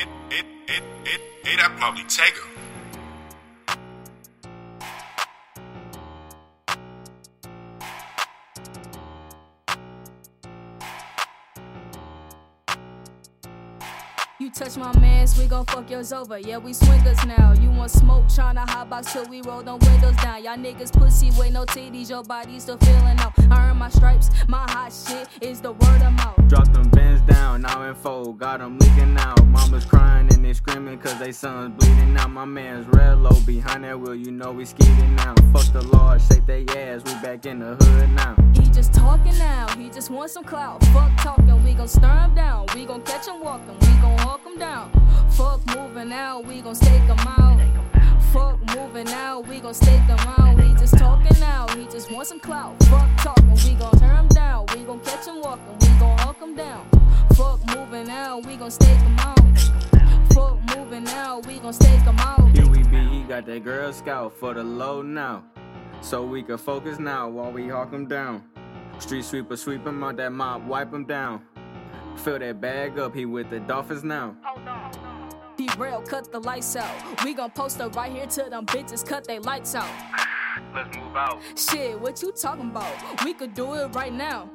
It, it, it that Moby Tego. You touch my mans, we gon' fuck yours over. Yeah, we swingers now. You want hotbox till we roll them windows down. Y'all niggas pussy with no titties, your body still feeling out. I earn my stripes, my hot shit is the word of mouth. Drop them bends down, now in fold, got them leaking out. Mama's crying and they screaming cause they sons bleeding out. My man's red low behind that wheel, you know we skeeting now. Fuck the law, shake they ass, we back in the hood now. He just talking now, he just wants some clout. Fuck talking, we gon' stir him down. We gon' catch him walking, we gon' hawk him down. Fuck moving out, we gon' stake him out. Gon' stake him out. He just talking now, he just want some clout. Fuck talking, we gon' turn him down. We gon' catch him walking, we gon' hawk him down. Fuck moving out, we gon' stake him out. Fuck moving out, we gon' stake him out. Here we be, he got that Girl Scout for the low now. So we can focus now while we hawk him down. Street sweeper, sweep him out that mop, wipe him down. Fill that bag up, he with the Dolphins now. Derail, cut the lights out. We gon' post up right here till them bitches cut they lights out. Let's move out. Shit, what you talking about? We could do it right now.